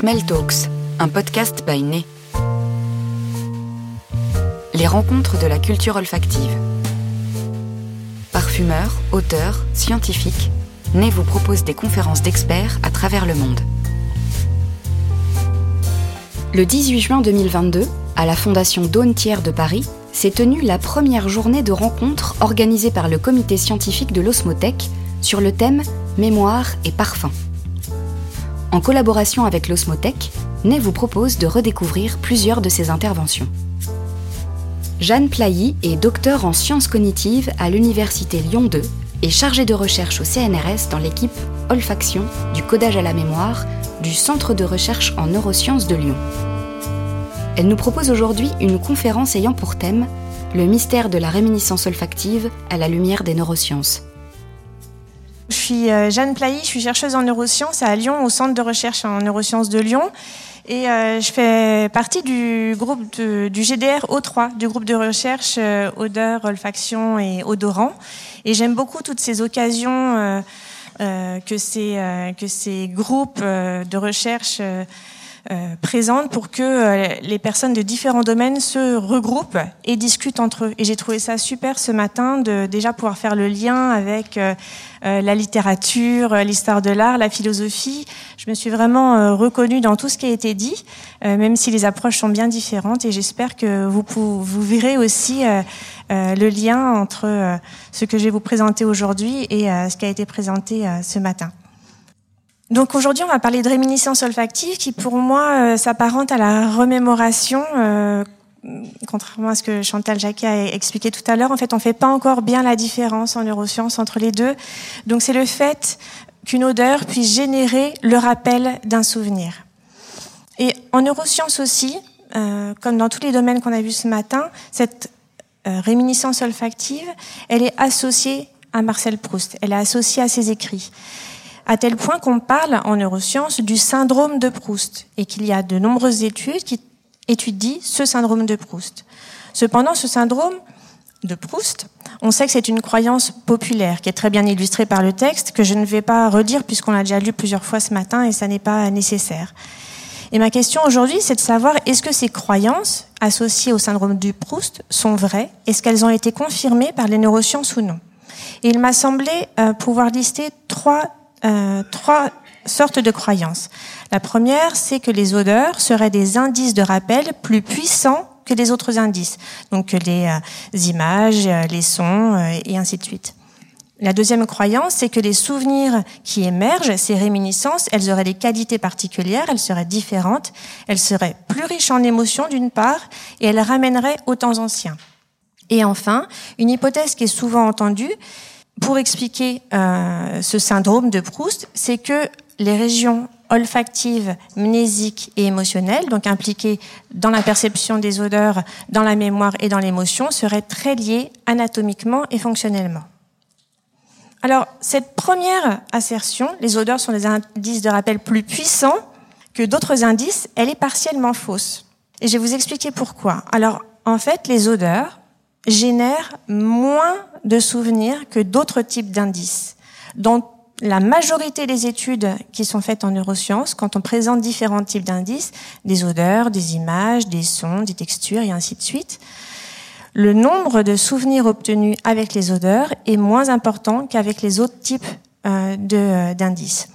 Smell Talks, un podcast by Né. Les rencontres de la culture olfactive. Parfumeurs, auteurs, scientifiques, Né vous propose des conférences d'experts à travers le monde. Le 18 juin 2022, à la Fondation Daune Thiers de Paris, s'est tenue la première journée de rencontre organisée par le comité scientifique de l'Osmothèque sur le thème Mémoire et parfum. En collaboration avec l'Osmothèque, Ney vous propose de redécouvrir plusieurs de ses interventions. Jeanne Plailly est docteur en sciences cognitives à l'Université Lyon 2 et chargée de recherche au CNRS dans l'équipe Olfaction du codage à la mémoire du Centre de recherche en neurosciences de Lyon. Elle nous propose aujourd'hui une conférence ayant pour thème Le mystère de la réminiscence olfactive à la lumière des neurosciences. Suis euh, Jeanne Plailly, je suis chercheuse en neurosciences à Lyon, au Centre de recherche en neurosciences de Lyon. Et euh, je fais partie du groupe du GDR O3, du groupe de recherche euh, odeur, olfaction et odorant. Et j'aime beaucoup toutes ces occasions que, ces, groupes de recherche présente pour que euh, les personnes de différents domaines se regroupent et discutent entre eux. Et j'ai trouvé ça super ce matin de déjà pouvoir faire le lien avec euh, la littérature, l'histoire de l'art, la philosophie. Je me suis vraiment reconnue dans tout ce qui a été dit, même si les approches sont bien différentes. Et j'espère que vous, vous verrez aussi le lien entre ce que je vais vous présenter aujourd'hui et ce qui a été présenté ce matin. Donc aujourd'hui, on va parler de réminiscence olfactive qui, pour moi, euh, s'apparente à la remémoration. Euh, contrairement à ce que Chantal Jacquet a expliqué tout à l'heure, en fait, on fait pas encore bien la différence en neurosciences entre les deux. Donc c'est le fait qu'une odeur puisse générer le rappel d'un souvenir. Et en neurosciences aussi, euh, comme dans tous les domaines qu'on a vus ce matin, cette réminiscence olfactive, elle est associée à Marcel Proust. Elle est associée à ses écrits à tel point qu'on parle en neurosciences du syndrome de Proust et qu'il y a de nombreuses études qui étudient ce syndrome de Proust. Cependant, ce syndrome de Proust, on sait que c'est une croyance populaire qui est très bien illustrée par le texte que je ne vais pas redire puisqu'on l'a déjà lu plusieurs fois ce matin et ça n'est pas nécessaire. Et ma question aujourd'hui, c'est de savoir est-ce que ces croyances associées au syndrome du Proust sont vraies? Est-ce qu'elles ont été confirmées par les neurosciences ou non? Et il m'a semblé euh, pouvoir lister trois euh, trois sortes de croyances. La première, c'est que les odeurs seraient des indices de rappel plus puissants que les autres indices, donc les euh, images, euh, les sons et ainsi de suite. La deuxième croyance, c'est que les souvenirs qui émergent, ces réminiscences, elles auraient des qualités particulières, elles seraient différentes, elles seraient plus riches en émotions d'une part, et elles ramèneraient aux temps anciens. Et enfin, une hypothèse qui est souvent entendue, pour expliquer euh, ce syndrome de Proust, c'est que les régions olfactives, mnésiques et émotionnelles, donc impliquées dans la perception des odeurs, dans la mémoire et dans l'émotion, seraient très liées anatomiquement et fonctionnellement. Alors, cette première assertion, les odeurs sont des indices de rappel plus puissants que d'autres indices, elle est partiellement fausse. Et je vais vous expliquer pourquoi. Alors, en fait, les odeurs génèrent moins de souvenirs que d'autres types d'indices. Dans la majorité des études qui sont faites en neurosciences, quand on présente différents types d'indices, des odeurs, des images, des sons, des textures et ainsi de suite, le nombre de souvenirs obtenus avec les odeurs est moins important qu'avec les autres types euh, d'indices.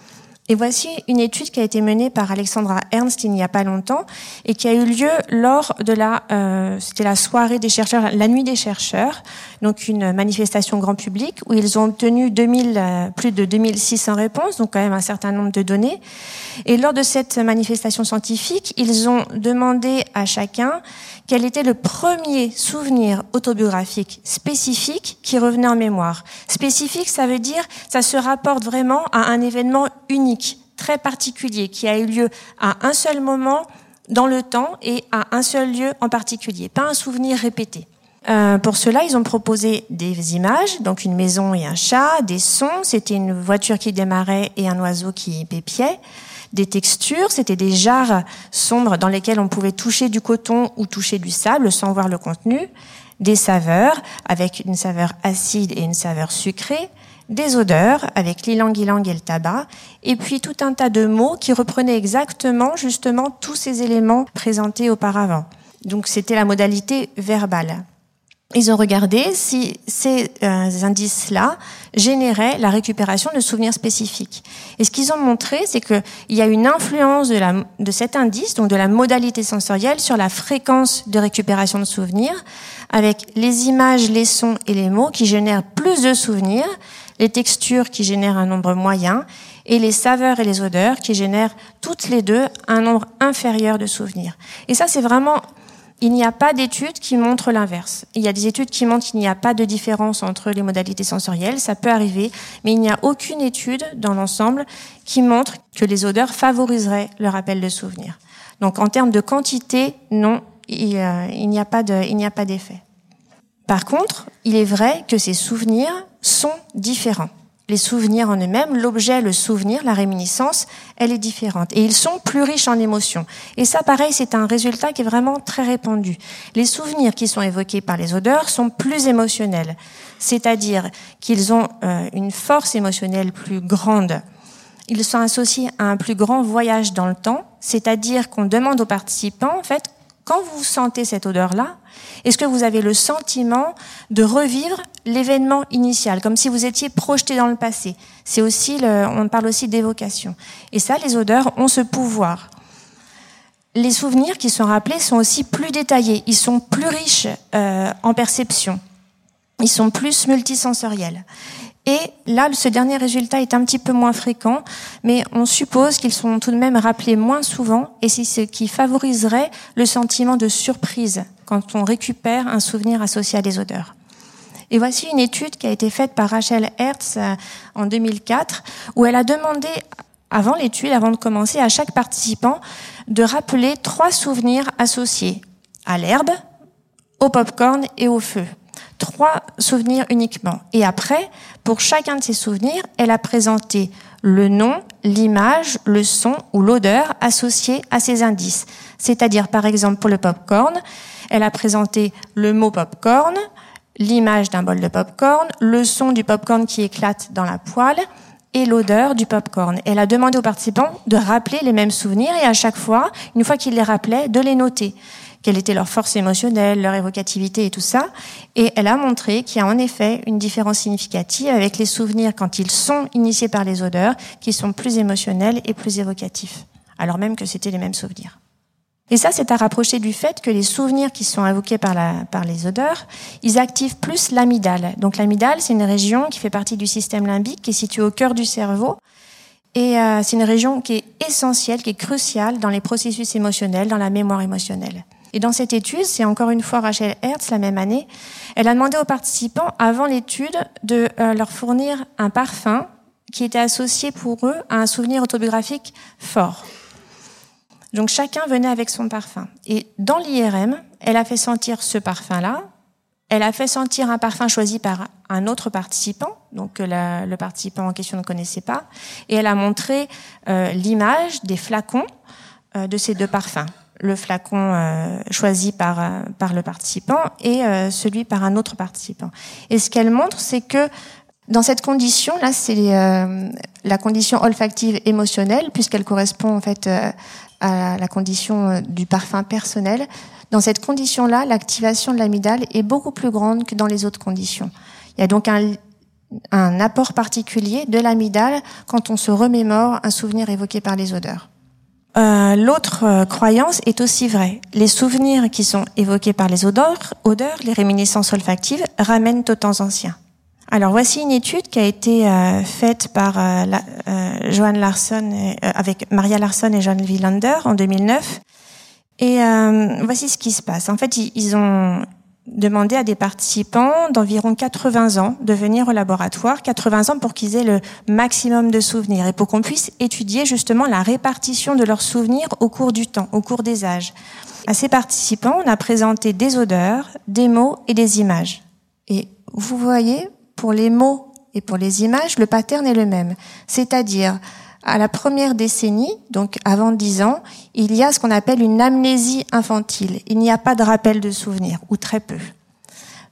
Et voici une étude qui a été menée par Alexandra Ernst il n'y a pas longtemps et qui a eu lieu lors de la, euh, c'était la soirée des chercheurs, la nuit des chercheurs, donc une manifestation grand public où ils ont obtenu 2000, euh, plus de 2600 réponses, donc quand même un certain nombre de données. Et lors de cette manifestation scientifique, ils ont demandé à chacun quel était le premier souvenir autobiographique spécifique qui revenait en mémoire. Spécifique, ça veut dire, ça se rapporte vraiment à un événement unique, très particulier, qui a eu lieu à un seul moment dans le temps et à un seul lieu en particulier, pas un souvenir répété. Euh, pour cela, ils ont proposé des images, donc une maison et un chat, des sons, c'était une voiture qui démarrait et un oiseau qui pépiait, des textures, c'était des jarres sombres dans lesquelles on pouvait toucher du coton ou toucher du sable sans voir le contenu, des saveurs avec une saveur acide et une saveur sucrée, des odeurs avec l'ilang-ilang et le tabac, et puis tout un tas de mots qui reprenaient exactement justement tous ces éléments présentés auparavant. Donc c'était la modalité verbale. Ils ont regardé si ces euh, indices-là généraient la récupération de souvenirs spécifiques. Et ce qu'ils ont montré, c'est qu'il y a une influence de cet indice, donc de la modalité sensorielle, sur la fréquence de récupération de souvenirs, avec les images, les sons et les mots qui génèrent plus de souvenirs, les textures qui génèrent un nombre moyen, et les saveurs et les odeurs qui génèrent toutes les deux un nombre inférieur de souvenirs. Et ça, c'est vraiment il n'y a pas d'études qui montrent l'inverse. Il y a des études qui montrent qu'il n'y a pas de différence entre les modalités sensorielles, ça peut arriver, mais il n'y a aucune étude dans l'ensemble qui montre que les odeurs favoriseraient le rappel de souvenirs. Donc en termes de quantité, non, il, n'y a pas d'effet. Par contre, il est vrai que ces souvenirs sont différents les souvenirs en eux-mêmes, l'objet, le souvenir, la réminiscence, elle est différente. Et ils sont plus riches en émotions. Et ça, pareil, c'est un résultat qui est vraiment très répandu. Les souvenirs qui sont évoqués par les odeurs sont plus émotionnels. C'est-à-dire qu'ils ont euh, une force émotionnelle plus grande. Ils sont associés à un plus grand voyage dans le temps. C'est-à-dire qu'on demande aux participants, en fait, quand vous sentez cette odeur-là, est-ce que vous avez le sentiment de revivre l'événement initial, comme si vous étiez projeté dans le passé? C'est aussi, on parle aussi d'évocation. Et ça, les odeurs ont ce pouvoir. Les souvenirs qui sont rappelés sont aussi plus détaillés, ils sont plus riches euh, en perception, ils sont plus multisensoriels. Et là, ce dernier résultat est un petit peu moins fréquent, mais on suppose qu'ils sont tout de même rappelés moins souvent, et c'est ce qui favoriserait le sentiment de surprise quand on récupère un souvenir associé à des odeurs. Et voici une étude qui a été faite par Rachel Hertz euh, en 2004, où elle a demandé, avant l'étude, avant de commencer, à chaque participant de rappeler trois souvenirs associés à l'herbe, au popcorn et au feu trois souvenirs uniquement. Et après, pour chacun de ces souvenirs, elle a présenté le nom, l'image, le son ou l'odeur associés à ces indices. C'est-à-dire, par exemple, pour le popcorn, elle a présenté le mot popcorn, l'image d'un bol de popcorn, le son du popcorn qui éclate dans la poêle et l'odeur du popcorn. Elle a demandé aux participants de rappeler les mêmes souvenirs et à chaque fois, une fois qu'ils les rappelaient, de les noter quelle était leur force émotionnelle, leur évocativité et tout ça. Et elle a montré qu'il y a en effet une différence significative avec les souvenirs quand ils sont initiés par les odeurs, qui sont plus émotionnels et plus évocatifs, alors même que c'était les mêmes souvenirs. Et ça, c'est à rapprocher du fait que les souvenirs qui sont invoqués par, la, par les odeurs, ils activent plus l'amygdale. Donc l'amygdale, c'est une région qui fait partie du système limbique, qui est située au cœur du cerveau. Et euh, c'est une région qui est essentielle, qui est cruciale dans les processus émotionnels, dans la mémoire émotionnelle. Et dans cette étude, c'est encore une fois Rachel Hertz la même année, elle a demandé aux participants avant l'étude de euh, leur fournir un parfum qui était associé pour eux à un souvenir autobiographique fort. Donc chacun venait avec son parfum. Et dans l'IRM, elle a fait sentir ce parfum-là. Elle a fait sentir un parfum choisi par un autre participant, donc que le participant en question ne connaissait pas. Et elle a montré euh, l'image des flacons euh, de ces deux parfums le flacon euh, choisi par, euh, par le participant et euh, celui par un autre participant. Et ce qu'elle montre, c'est que dans cette condition, là, c'est la condition olfactive émotionnelle, puisqu'elle correspond en fait à la condition du parfum personnel. Dans cette condition-là, l'activation de l'amygdale est beaucoup plus grande que dans les autres conditions. Il y a donc un, un apport particulier de l'amygdale quand on se remémore un souvenir évoqué par les odeurs. Euh, l'autre euh, croyance est aussi vraie. Les souvenirs qui sont évoqués par les odeurs, les réminiscences olfactives, ramènent aux temps anciens. Alors voici une étude qui a été euh, faite par la, Johan Larson avec Maria Larson et John Wielander en 2009. Et voici ce qui se passe. En fait, ils ont demander à des participants d'environ 80 ans de venir au laboratoire, 80 ans pour qu'ils aient le maximum de souvenirs et pour qu'on puisse étudier justement la répartition de leurs souvenirs au cours du temps, au cours des âges. À ces participants, on a présenté des odeurs, des mots et des images. Et vous voyez, pour les mots et pour les images, le pattern est le même. C'est-à-dire, à la première décennie, donc avant 10 ans, il y a ce qu'on appelle une amnésie infantile. Il n'y a pas de rappel de souvenirs, ou très peu.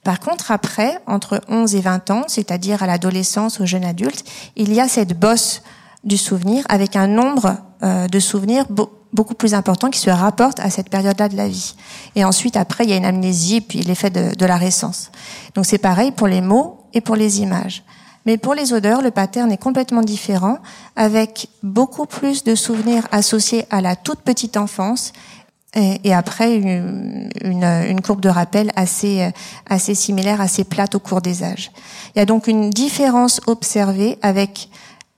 Par contre, après, entre 11 et 20 ans, c'est-à-dire à, l'adolescence, au jeune adulte, il y a cette bosse du souvenir avec un nombre euh, de souvenirs beaucoup plus important qui se rapporte à cette période-là de la vie. Et ensuite, après, il y a une amnésie, puis l'effet de, de la récence. Donc c'est pareil pour les mots et pour les images. Mais pour les odeurs, le pattern est complètement différent, avec beaucoup plus de souvenirs associés à la toute petite enfance et, après une, courbe de rappel assez, similaire, assez plate au cours des âges. Il y a donc une différence observée avec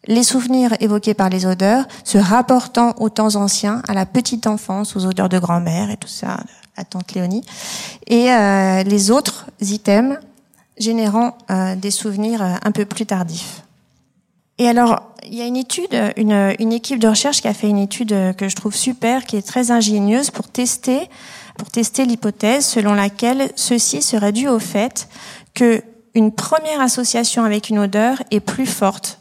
les souvenirs évoqués par les odeurs se rapportant aux temps anciens, à la petite enfance, aux odeurs de grand-mère et tout ça, la tante Léonie, et euh, les autres items générant euh, des souvenirs euh, un peu plus tardifs. Et alors, il y a une étude, une, une, équipe de recherche qui a fait une étude que je trouve super, qui est très ingénieuse pour tester, pour tester l'hypothèse selon laquelle ceci serait dû au fait que une première association avec une odeur est plus forte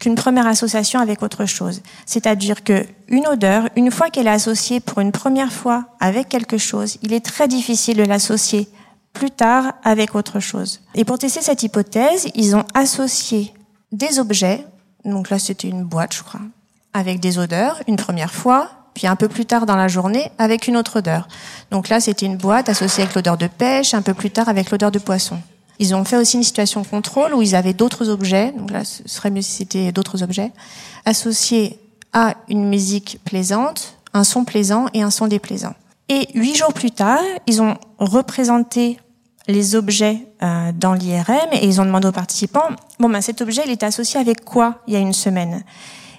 qu'une première association avec autre chose. C'est-à-dire que une odeur, une fois qu'elle est associée pour une première fois avec quelque chose, il est très difficile de l'associer plus tard avec autre chose. Et pour tester cette hypothèse, ils ont associé des objets, donc là c'était une boîte je crois, avec des odeurs une première fois, puis un peu plus tard dans la journée avec une autre odeur. Donc là c'était une boîte associée avec l'odeur de pêche, un peu plus tard avec l'odeur de poisson. Ils ont fait aussi une situation contrôle où ils avaient d'autres objets, donc là ce serait mieux si c'était d'autres objets, associés à une musique plaisante, un son plaisant et un son déplaisant. Et huit jours plus tard, ils ont représenté les objets euh, dans l'IRM et ils ont demandé aux participants, bon ben cet objet il était associé avec quoi il y a une semaine?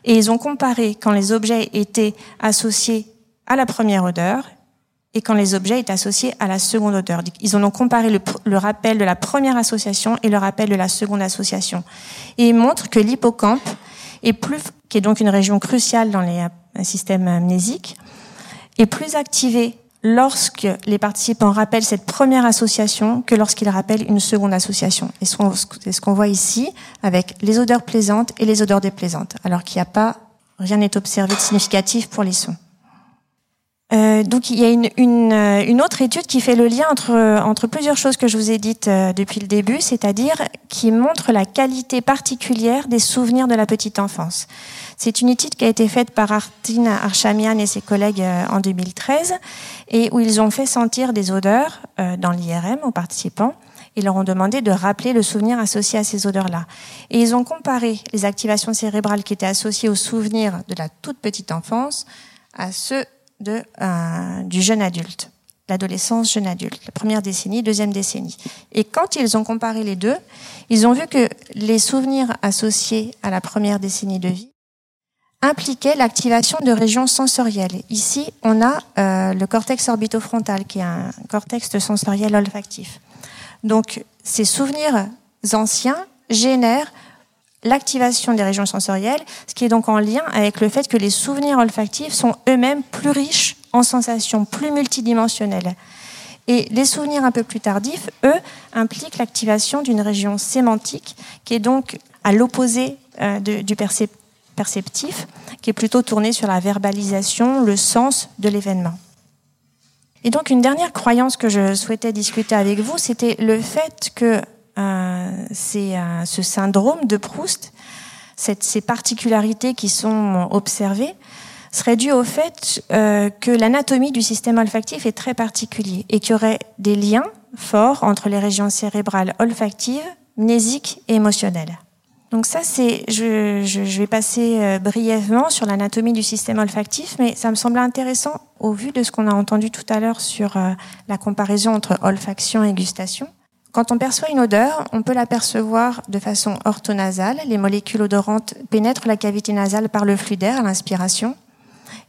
Et ils ont comparé quand les objets étaient associés à la première odeur et quand les objets étaient associés à la seconde odeur. Ils ont donc comparé le, le, rappel de la première association et le rappel de la seconde association. Et ils montrent que l'hippocampe est plus, qui est donc une région cruciale dans les euh, systèmes amnésiques, est plus activé lorsque les participants rappellent cette première association que lorsqu'ils rappellent une seconde association. Et c'est ce qu'on voit ici avec les odeurs plaisantes et les odeurs déplaisantes, alors qu'il n'y a pas, rien n'est observé de significatif pour les sons. Euh, donc il y a une, une, euh, une, autre étude qui fait le lien entre, entre plusieurs choses que je vous ai dites euh, depuis le début, c'est-à-dire qui montre la qualité particulière des souvenirs de la petite enfance. C'est une étude qui a été faite par Artin Archamian et ses collègues en 2013 et où ils ont fait sentir des odeurs dans l'IRM aux participants et leur ont demandé de rappeler le souvenir associé à ces odeurs-là. Et ils ont comparé les activations cérébrales qui étaient associées aux souvenirs de la toute petite enfance à ceux euh, du jeune adulte, l'adolescence jeune adulte, la première décennie, deuxième décennie. Et quand ils ont comparé les deux, ils ont vu que les souvenirs associés à la première décennie de vie impliquaient l'activation de régions sensorielles. Ici, on a euh, le cortex orbitofrontal, qui est un cortex sensoriel olfactif. Donc, ces souvenirs anciens génèrent l'activation des régions sensorielles, ce qui est donc en lien avec le fait que les souvenirs olfactifs sont eux-mêmes plus riches en sensations, plus multidimensionnelles. Et les souvenirs un peu plus tardifs, eux, impliquent l'activation d'une région sémantique qui est donc à l'opposé euh, du perceptif, qui est plutôt tournée sur la verbalisation, le sens de l'événement. Et donc une dernière croyance que je souhaitais discuter avec vous, c'était le fait que euh, c'est euh, ce syndrome de Proust, ces particularités qui sont observées, serait dû au fait euh, que l'anatomie du système olfactif est très particulier et qu'il y aurait des liens forts entre les régions cérébrales olfactives, mnésiques et émotionnelles. Donc ça, c'est, je, vais passer brièvement sur l'anatomie du système olfactif, mais ça me semble intéressant au vu de ce qu'on a entendu tout à l'heure sur la comparaison entre olfaction et gustation. Quand on perçoit une odeur, on peut la percevoir de façon orthonasale. Les molécules odorantes pénètrent la cavité nasale par le flux d'air à l'inspiration.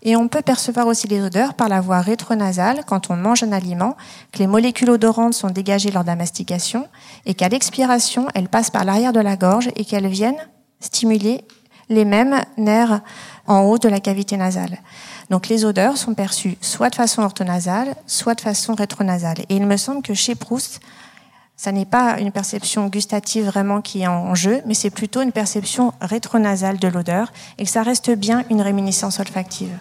Et on peut percevoir aussi les odeurs par la voie rétronasale quand on mange un aliment, que les molécules odorantes sont dégagées lors de la mastication et qu'à l'expiration, elles passent par l'arrière de la gorge et qu'elles viennent stimuler les mêmes nerfs en haut de la cavité nasale. Donc les odeurs sont perçues soit de façon orthonasale, soit de façon rétronasale. Et il me semble que chez Proust, ça n'est pas une perception gustative vraiment qui est en jeu, mais c'est plutôt une perception rétronasale de l'odeur et que ça reste bien une réminiscence olfactive.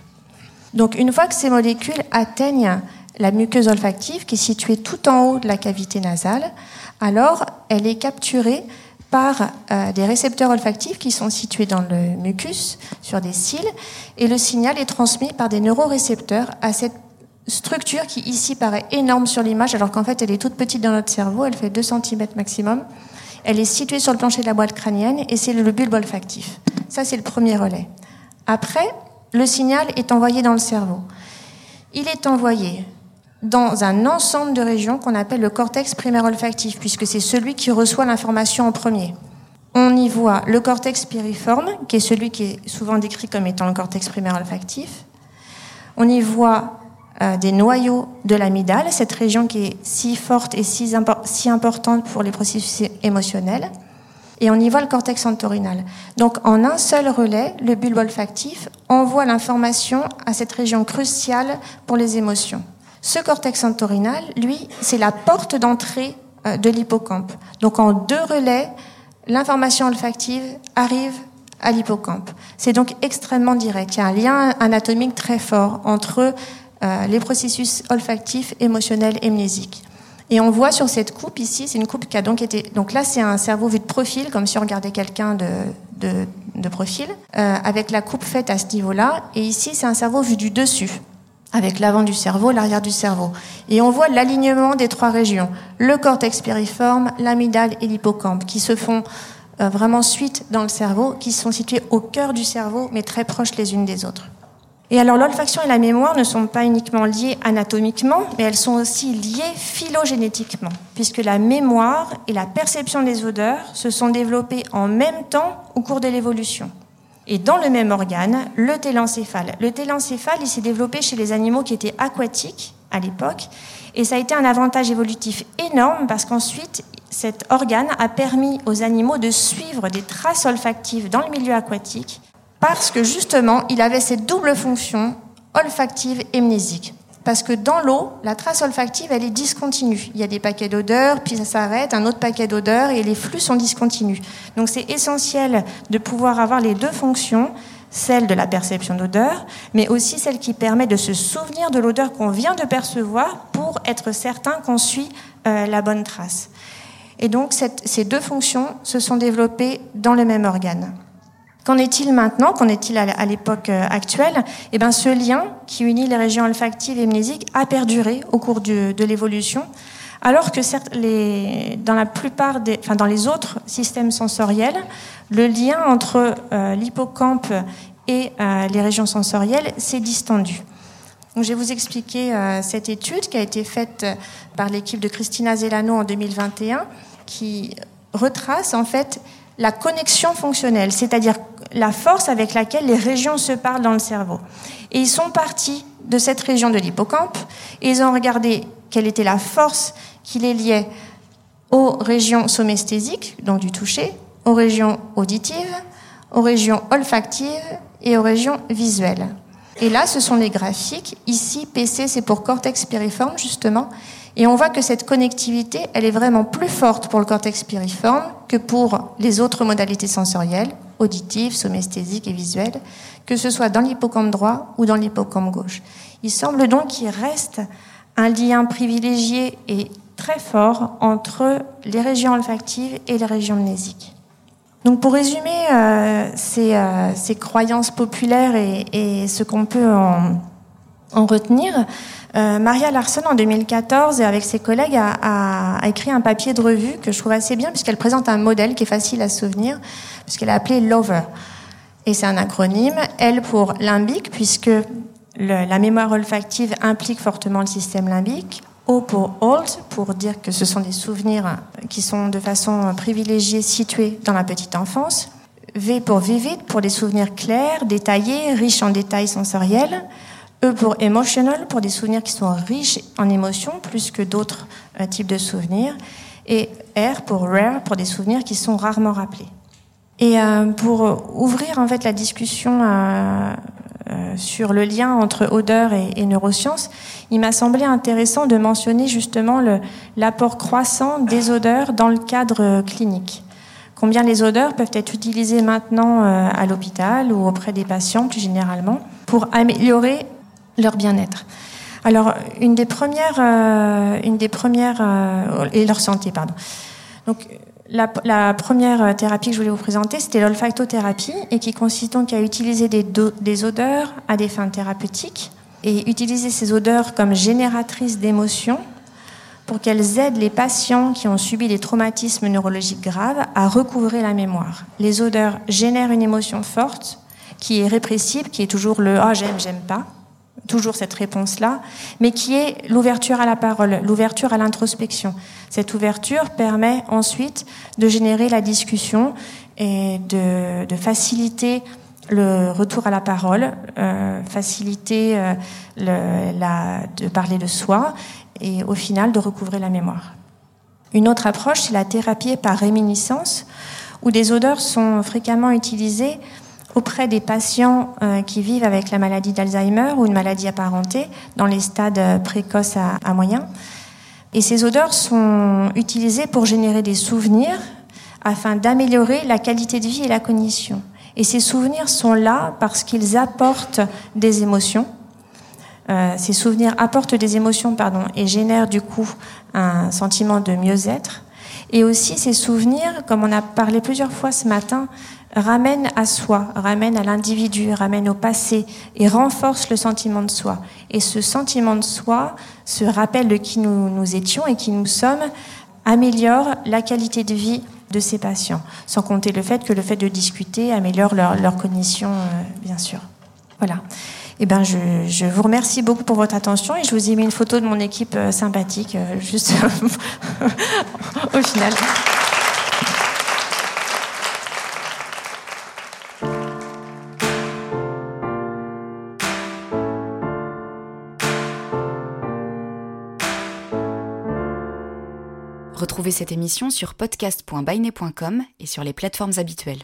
Donc une fois que ces molécules atteignent la muqueuse olfactive qui est située tout en haut de la cavité nasale, alors elle est capturée par euh, des récepteurs olfactifs qui sont situés dans le mucus, sur des cils, et le signal est transmis par des neurorécepteurs à cette structure qui ici paraît énorme sur l'image, alors qu'en fait elle est toute petite dans notre cerveau, elle fait 2 cm maximum. Elle est située sur le plancher de la boîte crânienne et c'est le bulbe olfactif. Ça, c'est le premier relais. Après, le signal est envoyé dans le cerveau. Il est envoyé dans un ensemble de régions qu'on appelle le cortex primaire olfactif, puisque c'est celui qui reçoit l'information en premier. On y voit le cortex piriforme, qui est celui qui est souvent décrit comme étant le cortex primaire olfactif. On y voit euh, des noyaux de l'amygdale, cette région qui est si forte et si, importante pour les processus émotionnels. Et on y voit le cortex entorhinal. Donc en un seul relais, le bulbe olfactif envoie l'information à cette région cruciale pour les émotions. Ce cortex entorhinal, lui, c'est la porte d'entrée euh, de l'hippocampe. Donc en deux relais, l'information olfactive arrive à l'hippocampe. C'est donc extrêmement direct. Il y a un lien anatomique très fort entre euh, les processus olfactifs, émotionnels et mnésiques. Et on voit sur cette coupe ici, c'est une coupe qui a donc été. Donc là, c'est un cerveau vu de profil, comme si on regardait quelqu'un de, de, de, profil, euh, avec la coupe faite à ce niveau-là. Et ici, c'est un cerveau vu du dessus, avec l'avant du cerveau, l'arrière du cerveau. Et on voit l'alignement des trois régions le cortex périforme, l'amygdale et l'hippocampe, qui se font euh, vraiment suite dans le cerveau, qui sont situés au cœur du cerveau, mais très proches les unes des autres. Et alors l'olfaction et la mémoire ne sont pas uniquement liées anatomiquement, mais elles sont aussi liées phylogénétiquement, puisque la mémoire et la perception des odeurs se sont développées en même temps au cours de l'évolution. Et dans le même organe, le télencéphale. Le télencéphale, il s'est développé chez les animaux qui étaient aquatiques à l'époque, et ça a été un avantage évolutif énorme parce qu'ensuite, cet organe a permis aux animaux de suivre des traces olfactives dans le milieu aquatique parce que justement, il avait cette double fonction olfactive et mnésique. Parce que dans l'eau, la trace olfactive, elle est discontinue. Il y a des paquets d'odeurs, puis ça s'arrête, un autre paquet d'odeurs, et les flux sont discontinus. Donc c'est essentiel de pouvoir avoir les deux fonctions, celle de la perception d'odeur, mais aussi celle qui permet de se souvenir de l'odeur qu'on vient de percevoir pour être certain qu'on suit euh, la bonne trace. Et donc ces deux fonctions se sont développées dans le même organe. Qu'en est-il maintenant Qu'en est-il à l'époque euh, actuelle Eh bien, ce lien qui unit les régions olfactives et mnésiques a perduré au cours de l'évolution, alors que dans la plupart enfin, dans les autres systèmes sensoriels, le lien entre euh, l'hippocampe et euh, les régions sensorielles s'est distendu. Donc, je vais vous expliquer cette étude qui a été faite par l'équipe de Christina Zelano en 2021, qui retrace en fait la connexion fonctionnelle, c'est-à-dire la force avec laquelle les régions se parlent dans le cerveau. Et ils sont partis de cette région de l'hippocampe et ils ont regardé quelle était la force qui les liait aux régions somesthésiques, donc du toucher, aux régions auditives, aux régions olfactives et aux régions visuelles. Et là, ce sont les graphiques. Ici, PC, c'est pour cortex piriforme, justement. Et on voit que cette connectivité, elle est vraiment plus forte pour le cortex piriforme que pour les autres modalités sensorielles, auditives, somesthésiques et visuelles, que ce soit dans l'hippocampe droit ou dans l'hippocampe gauche. Il semble donc qu'il reste un lien privilégié et très fort entre les régions olfactives et les régions mnésiques. Donc pour résumer euh, ces, euh, ces, croyances populaires et, et ce qu'on peut en, en retenir, euh, Maria Larson, en 2014, avec ses collègues, a, écrit un papier de revue que je trouve assez bien, puisqu'elle présente un modèle qui est facile à se souvenir, puisqu'elle a appelé LOVER. Et c'est un acronyme, L pour limbique, puisque la mémoire olfactive implique fortement le système limbique. O pour old, pour dire que ce sont des souvenirs qui sont de façon privilégiée situés dans la petite enfance. V pour vivid, pour des souvenirs clairs, détaillés, riches en détails sensoriels. E pour emotional, pour des souvenirs qui sont riches en émotions, plus que d'autres euh, types de souvenirs. Et R pour rare, pour des souvenirs qui sont rarement rappelés. Et euh, pour ouvrir en fait la discussion euh, sur le lien entre odeur et, et neurosciences, il m'a semblé intéressant de mentionner justement l'apport croissant des odeurs dans le cadre clinique. Combien les odeurs peuvent être utilisées maintenant à l'hôpital ou auprès des patients plus généralement pour améliorer leur bien-être. Alors, une des premières, euh, une des premières euh, et leur santé, pardon. Donc, la, première thérapie que je voulais vous présenter, c'était l'olfactothérapie et qui consiste donc à utiliser des odeurs à des fins thérapeutiques et utiliser ces odeurs comme génératrices d'émotions pour qu'elles aident les patients qui ont subi des traumatismes neurologiques graves à recouvrer la mémoire. Les odeurs génèrent une émotion forte qui est répressible, qui est toujours le ah j'aime, j'aime pas, toujours cette réponse-là, mais qui est l'ouverture à la parole, l'ouverture à l'introspection. Cette ouverture permet ensuite de générer la discussion et de, faciliter le retour à la parole, euh, faciliter euh, de parler de soi et au final de recouvrer la mémoire. Une autre approche, c'est la thérapie par réminiscence, où des odeurs sont fréquemment utilisées auprès des patients euh, qui vivent avec la maladie d'Alzheimer ou une maladie apparentée dans les stades précoces à, à moyens. Et ces odeurs sont utilisées pour générer des souvenirs afin d'améliorer la qualité de vie et la cognition. Et ces souvenirs sont là parce qu'ils apportent des émotions. Euh, ces souvenirs apportent des émotions pardon, et génèrent du coup un sentiment de mieux-être. Et aussi ces souvenirs, comme on a parlé plusieurs fois ce matin, ramènent à soi, ramènent à l'individu, ramènent au passé et renforcent le sentiment de soi. Et ce sentiment de soi, ce rappel de qui nous, nous étions et qui nous sommes, améliore la qualité de vie de ces patients, sans compter le fait que le fait de discuter améliore leur, leur cognition, euh, bien sûr. Voilà. Eh ben, je, je, vous remercie beaucoup pour votre attention et je vous ai mis une photo de mon équipe euh, sympathique, euh, juste au final. Cette émission sur podcast.bainet.com et sur les plateformes habituelles.